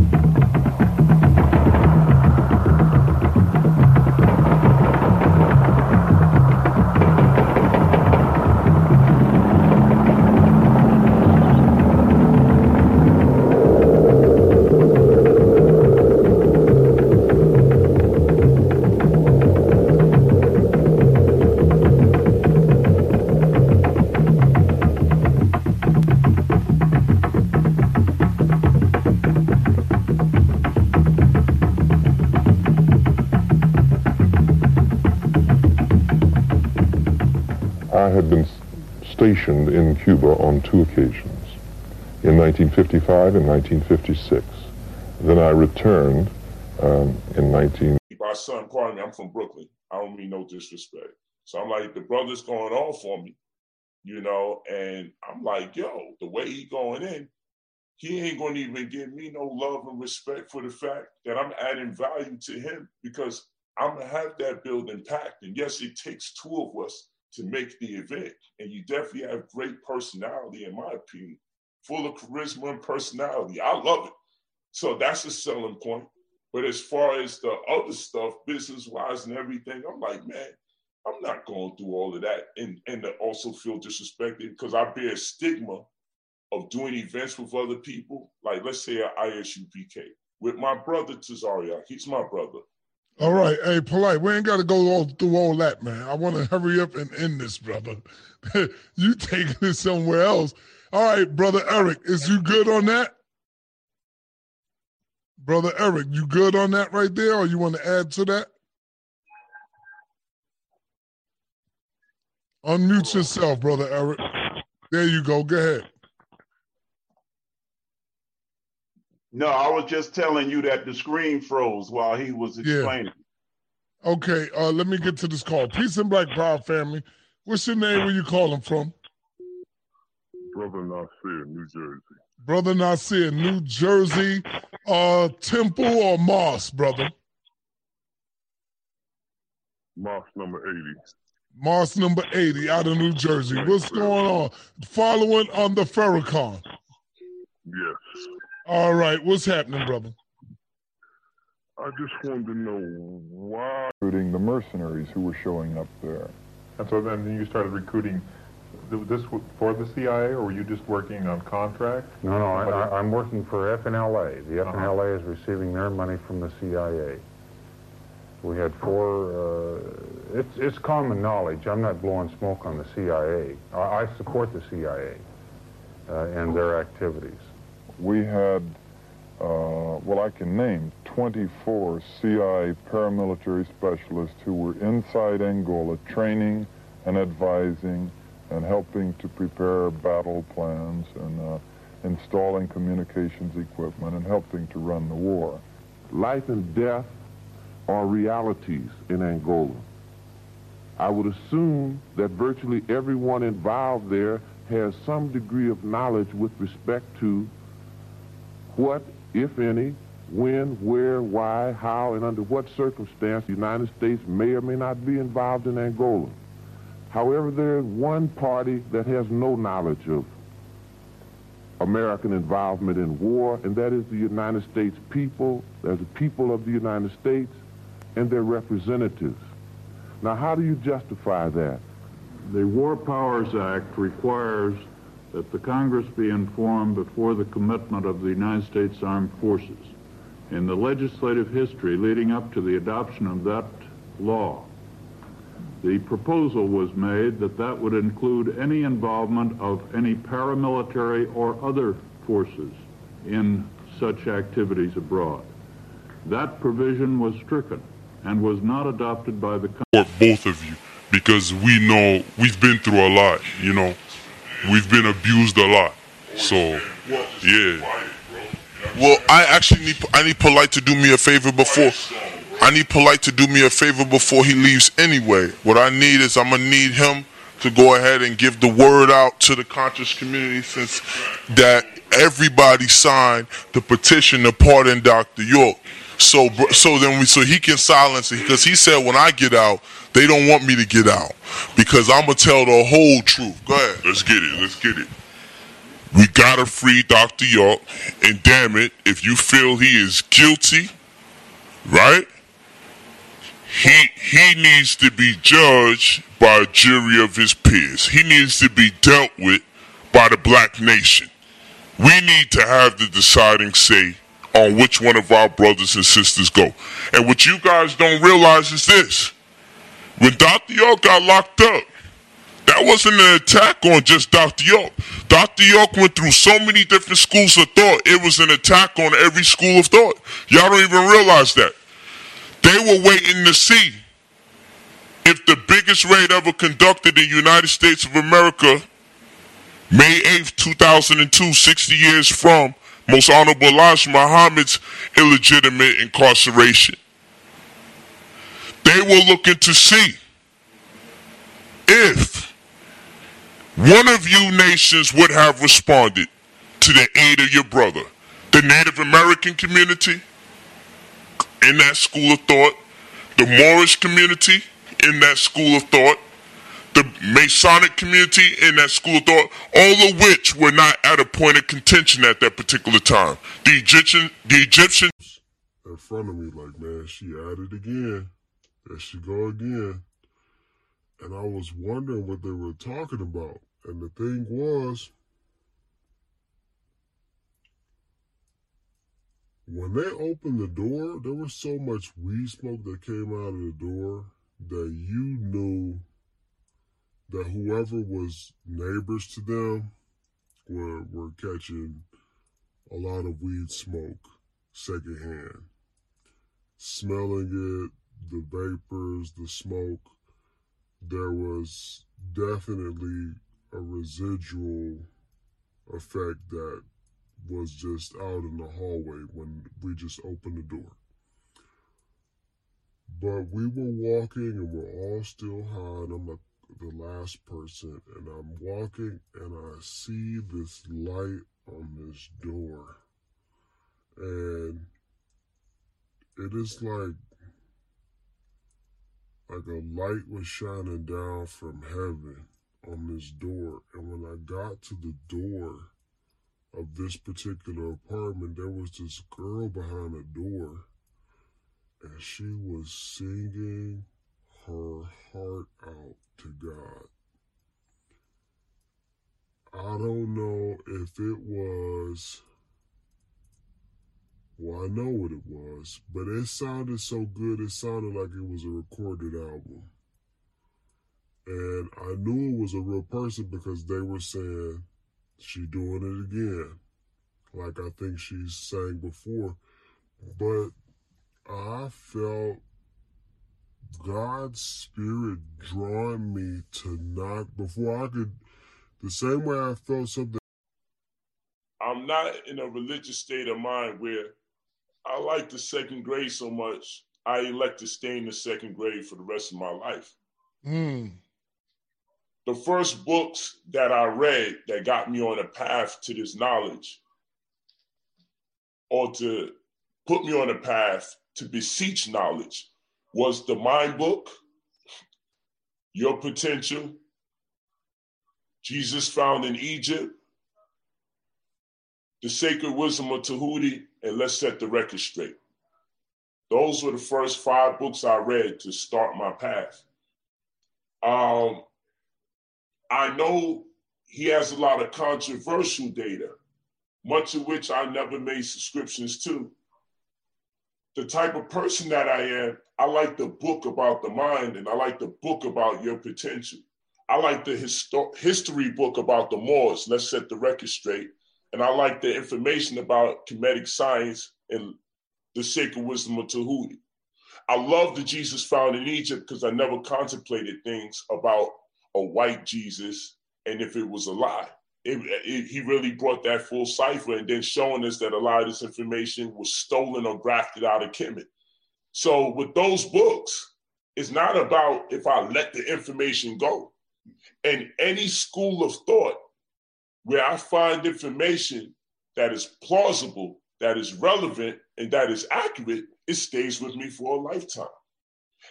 [SPEAKER 18] Stationed in Cuba on two occasions, in 1955 and 1956. Then I returned um, in 19...
[SPEAKER 6] My son called me, I'm from Brooklyn. I don't mean no disrespect. So I'm like, the brother's going off for me, you know, and I'm like, yo, the way he going in, he ain't gonna even give me no love and respect for the fact that I'm adding value to him because I'm gonna have that building packed. And yes, it takes two of us to make the event. And you definitely have great personality, in my opinion, full of charisma and personality. I love it. So that's a selling point. But as far as the other stuff, business wise and everything, I'm like, man, I'm not going through all of that and, and also feel disrespected because I bear stigma of doing events with other people. Like, let's say at ISUPK with my brother Tazaria. He's my brother.
[SPEAKER 12] All right, hey, polite. We ain't got to go all through all that, man. I want to hurry up and end this, brother. you taking it somewhere else. All right, brother Eric, is you good on that? Brother Eric, you good on that right there, or you want to add to that? Unmute yourself, brother Eric. There you go. Go ahead.
[SPEAKER 1] No, I was just telling you that the screen froze while he was explaining.
[SPEAKER 12] Yeah. Okay, uh, let me get to this call. Peace and Black Power family. What's your name? Where you calling from?
[SPEAKER 24] Brother Nasir, New Jersey.
[SPEAKER 12] Brother Nasir, New Jersey. Uh, Temple or Moss, brother?
[SPEAKER 24] Moss number 80.
[SPEAKER 12] Moss number 80 out of New Jersey. What's going on? Following on the Farrakhan.
[SPEAKER 24] Yes.
[SPEAKER 12] All right, what's happening, brother?
[SPEAKER 24] I just wanted to know why.
[SPEAKER 18] Recruiting the mercenaries who were showing up there.
[SPEAKER 13] And so then you started recruiting this for the CIA, or were you just working on contract?
[SPEAKER 25] No, no, I, am working for FNLA. The FNLA uh -huh. is receiving their money from the CIA. We had four, uh, it's, it's common knowledge. I'm not blowing smoke on the CIA. I, I support the CIA uh, and their activities.
[SPEAKER 18] We had, uh, well, I can name 24 CIA paramilitary specialists who were inside Angola training and advising and helping to prepare battle plans and uh, installing communications equipment and helping to run the war.
[SPEAKER 26] Life and death are realities in Angola. I would assume that virtually everyone involved there has some degree of knowledge with respect to what, if any, when, where, why, how, and under what circumstance the United States may or may not be involved in Angola. However, there is one party that has no knowledge of American involvement in war, and that is the United States people, as the people of the United States, and their representatives. Now, how do you justify that?
[SPEAKER 27] The War Powers Act requires that the Congress be informed before the commitment of the United States Armed Forces. In the legislative history leading up to the adoption of that law,
[SPEAKER 28] The proposal was made that that would include any involvement of any paramilitary or other forces in such activities abroad. That provision was stricken and was not adopted by the
[SPEAKER 6] for both of you because we know we've been through a lot, you know. We've been abused a lot. So, yeah.
[SPEAKER 29] Well, I actually need I need polite to do me a favor before I need polite to do me a favor before he leaves anyway. What I need is I'm gonna need him to go ahead and give the word out to the conscious community since that everybody signed the petition to pardon Dr. York. So so then we so he can silence it because he said when I get out they don't want me to get out because I'm gonna tell the whole truth. Go ahead.
[SPEAKER 6] Let's get it. Let's get it. We gotta free Dr. York, and damn it, if you feel he is guilty, right? He he needs to be judged by a jury of his peers. He needs to be dealt with by the black nation. We need to have the deciding say on which one of our brothers and sisters go. And what you guys don't realize is this. When Dr. York got locked up, that wasn't an attack on just Dr. York. Dr. York went through so many different schools of thought, it was an attack on every school of thought. Y'all don't even realize that. They were waiting to see if the biggest raid ever conducted in the United States of America, May 8th, 2002, 60 years from Most Honorable Elijah Muhammad's illegitimate incarceration. They were looking to see if one of you nations would have responded to the aid of your brother, the Native American community in that school of thought, the Moorish community in that school of thought, the Masonic community in that school of thought, all of which were not at a point of contention at that particular time. The Egyptian, the Egyptian
[SPEAKER 7] in front of me, like, man, she at it again. There she go again. And I was wondering what they were talking about. And the thing was, when they opened the door, there was so much weed smoke that came out of the door that you knew that whoever was neighbors to them were, were catching a lot of weed smoke secondhand. Smelling it, the vapors, the smoke, there was definitely a residual effect that was just out in the hallway when we just opened the door. But we were walking and we're all still high, and I'm a, the last person, and I'm walking and I see this light on this door. And it is like like a light was shining down from heaven on this door. And when I got to the door of this particular apartment, there was this girl behind the door, and she was singing her heart out to God. I don't know if it was, well, I know what it was, but it sounded so good, it sounded like it was a recorded album. And I knew it was a real person because they were saying, she doing it again. Like I think she sang before. But I felt God's spirit drawing me to knock before I could the same way I felt something
[SPEAKER 30] I'm not in a religious state of mind where I like the second grade so much, I elect to stay in the second grade for the rest of my life.
[SPEAKER 12] Mm.
[SPEAKER 30] The first books that I read that got me on a path to this knowledge or to put me on a path to beseech knowledge was the Mind Book, Your Potential, Jesus Found in Egypt, The Sacred Wisdom of Tahuti, and Let's Set the Record Straight. Those were the first five books I read to start my path. Um, I know he has a lot of controversial data, much of which I never made subscriptions to.
[SPEAKER 6] The type of person that I am, I like the book about the mind and I like the book about your potential. I like the histo- history book about the Moors. Let's set the record straight. And I like the information about Kemetic science and the sacred wisdom of Tahuti. I love the Jesus found in Egypt because I never contemplated things about a white Jesus and if it was a lie. It, it, he really brought that full cipher and then showing us that a lot of this information was stolen or grafted out of Kemet. So with those books, it's not about if I let the information go. And any school of thought where I find information that is plausible, that is relevant, and that is accurate, it stays with me for a lifetime.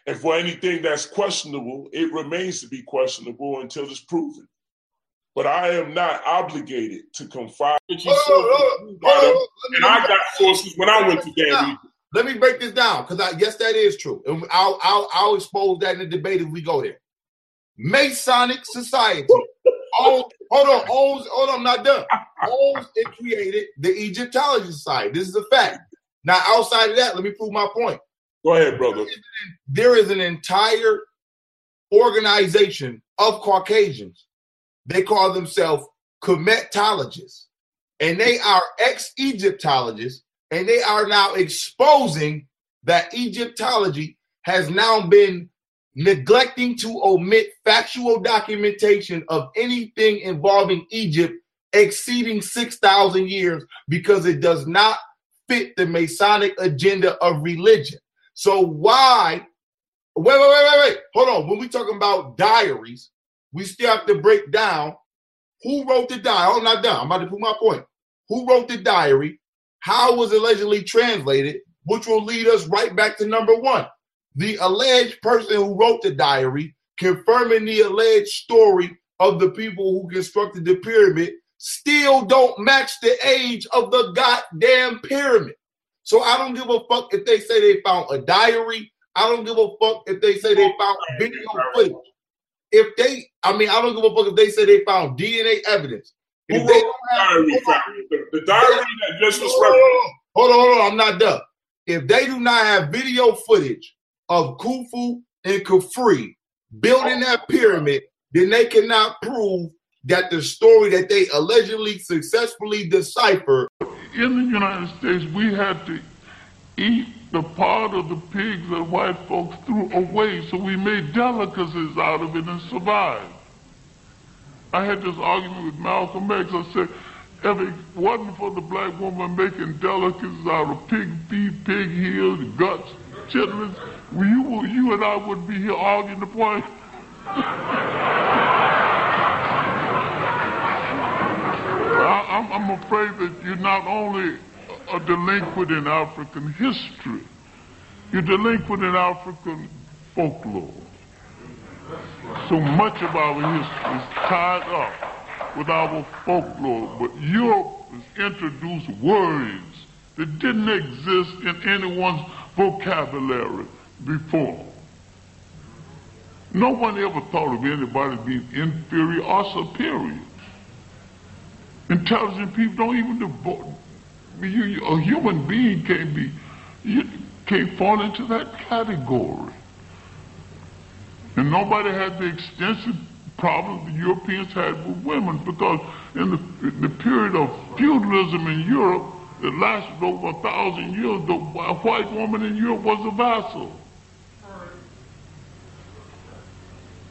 [SPEAKER 6] And for anything that's questionable, it remains to be questionable until it's proven. But I am not obligated to confide in you. And I got sources when I went to damn
[SPEAKER 5] Let me break this down because I guess that is true. And I'll, I'll, I'll expose that in the debate if we go there. Masonic Society. owns, hold on, owns, hold on, I'm not done. Owns and created the Egyptology Society. This is a fact. Now, outside of that, let me prove my point.
[SPEAKER 6] Go ahead, brother.
[SPEAKER 5] There is an entire organization of Caucasians. They call themselves Kemetologists. And they are ex Egyptologists. And they are now exposing that Egyptology has now been neglecting to omit factual documentation of anything involving Egypt exceeding 6,000 years because it does not fit the Masonic agenda of religion. So why? Wait, wait, wait, wait, wait. Hold on. When we talking about diaries, we still have to break down who wrote the diary. Oh, not done. I'm about to prove my point. Who wrote the diary? How was allegedly translated? Which will lead us right back to number one. The alleged person who wrote the diary, confirming the alleged story of the people who constructed the pyramid, still don't match the age of the goddamn pyramid. So I don't give a fuck if they say they found a diary. I don't give a fuck if they say they found video footage. If they, I mean, I don't give a fuck if they say they found DNA evidence. If
[SPEAKER 6] Who
[SPEAKER 5] they
[SPEAKER 6] wrote
[SPEAKER 5] don't
[SPEAKER 6] the
[SPEAKER 5] have,
[SPEAKER 6] diary?
[SPEAKER 5] hold.
[SPEAKER 6] The, the diary that just was
[SPEAKER 5] Hold
[SPEAKER 6] referenced.
[SPEAKER 5] hold on, hold on, I'm not done. If they do not have video footage of Khufu and Khafre building that pyramid, then they cannot prove that the story that they allegedly successfully deciphered
[SPEAKER 31] In the United States, we had to eat the part of the pigs that white folks threw away, so we made delicacies out of it and survived. I had this argument with Malcolm X. I said, if it wasn't for the black woman making delicacies out of pig feet, pig heels, guts, chitlins, you, you and I wouldn't be here arguing the point. I, I'm afraid that you're not only a delinquent in African history, you're delinquent in African folklore. So much of our history is tied up with our folklore, but Europe has introduced words that didn't exist in anyone's vocabulary before. No one ever thought of anybody being inferior or superior. Intelligent people don't even devote. You, a human being can't be, you can't fall into that category. And nobody had the extensive problems the Europeans had with women because in the, the period of feudalism in Europe that lasted over a thousand years, the wh- white woman in Europe was a vassal.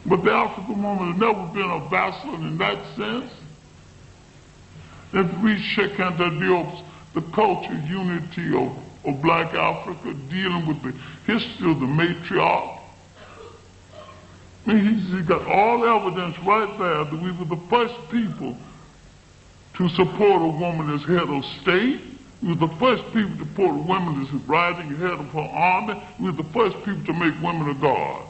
[SPEAKER 31] But the African woman has never been a vassal in that sense. If we check Anta Diop's The Culture Unity of, of Black Africa, dealing with the history of the matriarch, I mean, he's, he's got all evidence right there that we were the first people to support a woman as head of state. We were the first people to support a woman as rising head of her army. We were the first people to make women a god.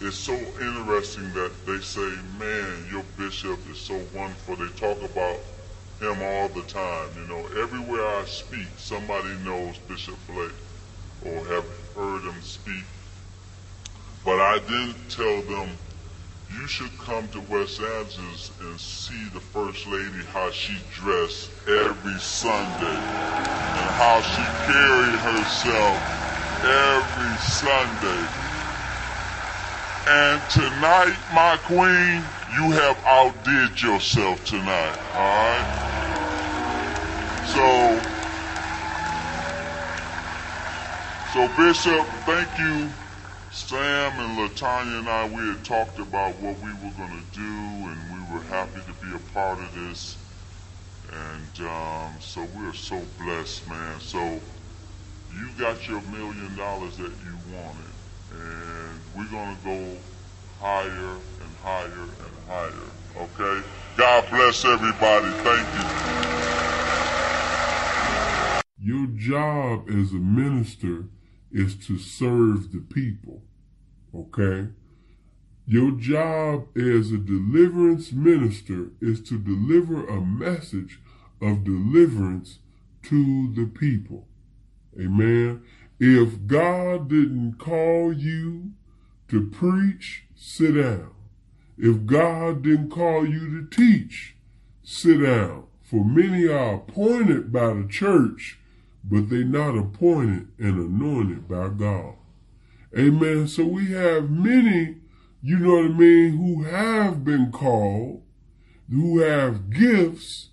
[SPEAKER 13] It's so interesting that they say, man, your bishop is so wonderful. They talk about him all the time. You know, everywhere I speak, somebody knows Bishop Blake or have heard him speak. But I didn't tell them you should come to West Angeles and see the First Lady, how she dressed every Sunday and how she carried herself every Sunday. And tonight, my queen, you have outdid yourself tonight, alright? So, so Bishop, thank you. Sam and Latanya and I, we had talked about what we were going to do, and we were happy to be a part of this. And um, so we're so blessed, man. So you got your million dollars that you wanted, and we're going to go higher and higher and higher. Okay? God bless everybody. Thank
[SPEAKER 9] you. Your job as a minister is to serve the people. Okay? Your job as a deliverance minister is to deliver a message of deliverance to the people. Amen. If God didn't call you to preach, sit down. If God didn't call you to teach, sit down. For many are appointed by the church, but they're not appointed and anointed by God. Amen. So we have many, you know what I mean, who have been called, who have gifts.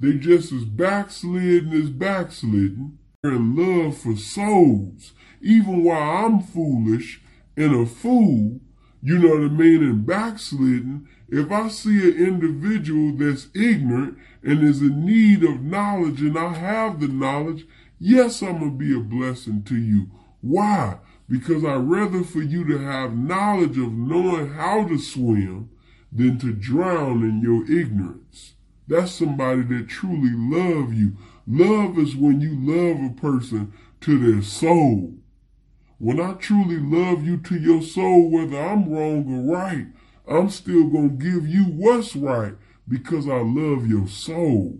[SPEAKER 9] They just as backslidden as backslidden. In love for souls. Even while I'm foolish and a fool, you know what I mean, and backslidden, if I see an individual that's ignorant and is in need of knowledge and I have the knowledge, yes, I'm going to be a blessing to you. Why? because I'd rather for you to have knowledge of knowing how to swim than to drown in your ignorance. That's somebody that truly love you. Love is when you love a person to their soul. When I truly love you to your soul, whether I'm wrong or right, I'm still going to give you what's right because I love your soul.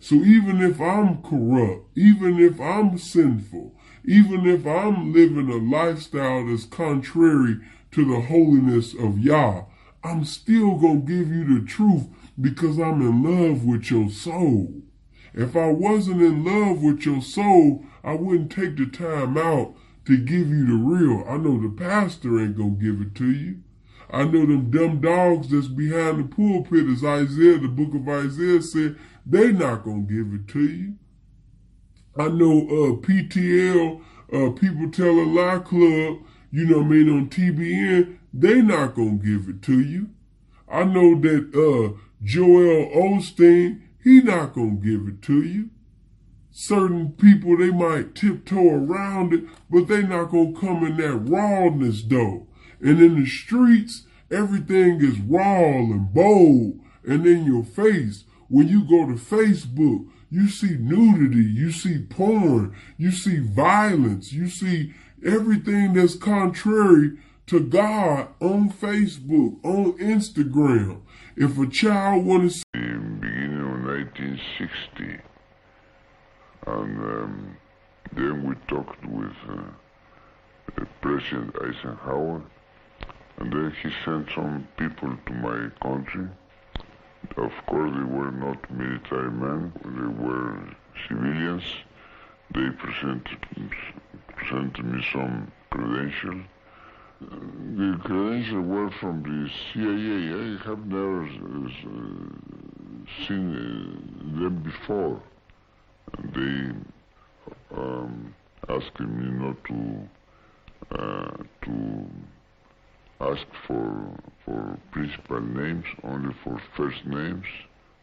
[SPEAKER 9] So even if I'm corrupt, even if I'm sinful, even if I'm living a lifestyle that's contrary to the holiness of Yah, I'm still going to give you the truth because I'm in love with your soul. If I wasn't in love with your soul, I wouldn't take the time out to give you the real. I know the pastor ain't going to give it to you. I know them dumb dogs that's behind the pulpit, as Isaiah, the book of Isaiah said, they not going to give it to you. I know uh, PTL, uh, People Tell a Lie Club, you know what I mean, on TBN, they not going to give it to you. I know that uh, Joel Osteen, he not going to give it to you. Certain people, they might tiptoe around it, but they not to come in that rawness though. And in the streets, everything is raw and bold and in your face. When you go to Facebook, you see nudity, you see porn, you see violence, you see everything that's contrary to God on Facebook, on Instagram. If a child
[SPEAKER 32] to... In beginning of 1960, and um, then we talked with uh, President Eisenhower, and then he sent some people to my country of course, they were not military men, they were civilians. They presented, presented me some credentials. The credentials were from the CIA. I have never uh, seen uh, them before. They um, asked me not to uh, to ask for for principal names, only for first names,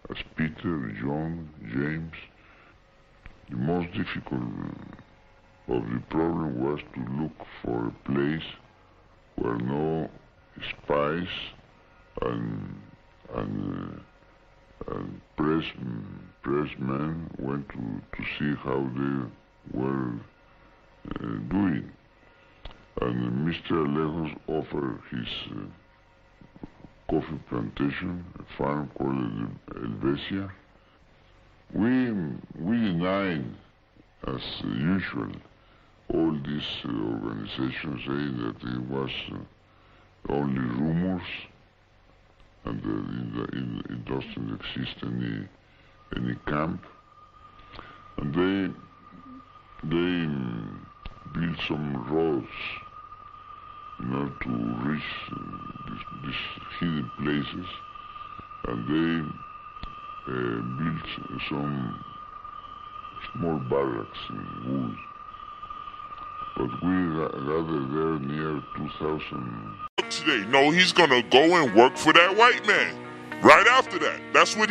[SPEAKER 32] as Peter, John, James. The most difficult of the problem was to look for a place where no spies and and, uh, and press pressmen went to, to see how they were uh, doing and Mr. Alejos offered his uh, coffee plantation, a farm called Helvecia. We, we denied, as usual, all these uh, organizations saying that it was uh, only rumors and uh, it doesn't exist any any camp. And they they um, build some roads in order to reach uh, these, these hidden places, and they uh, built some small barracks in wood. But we gathered there near 2,000
[SPEAKER 6] Today, no, he's gonna go and work for that white man. Right after that, that's what.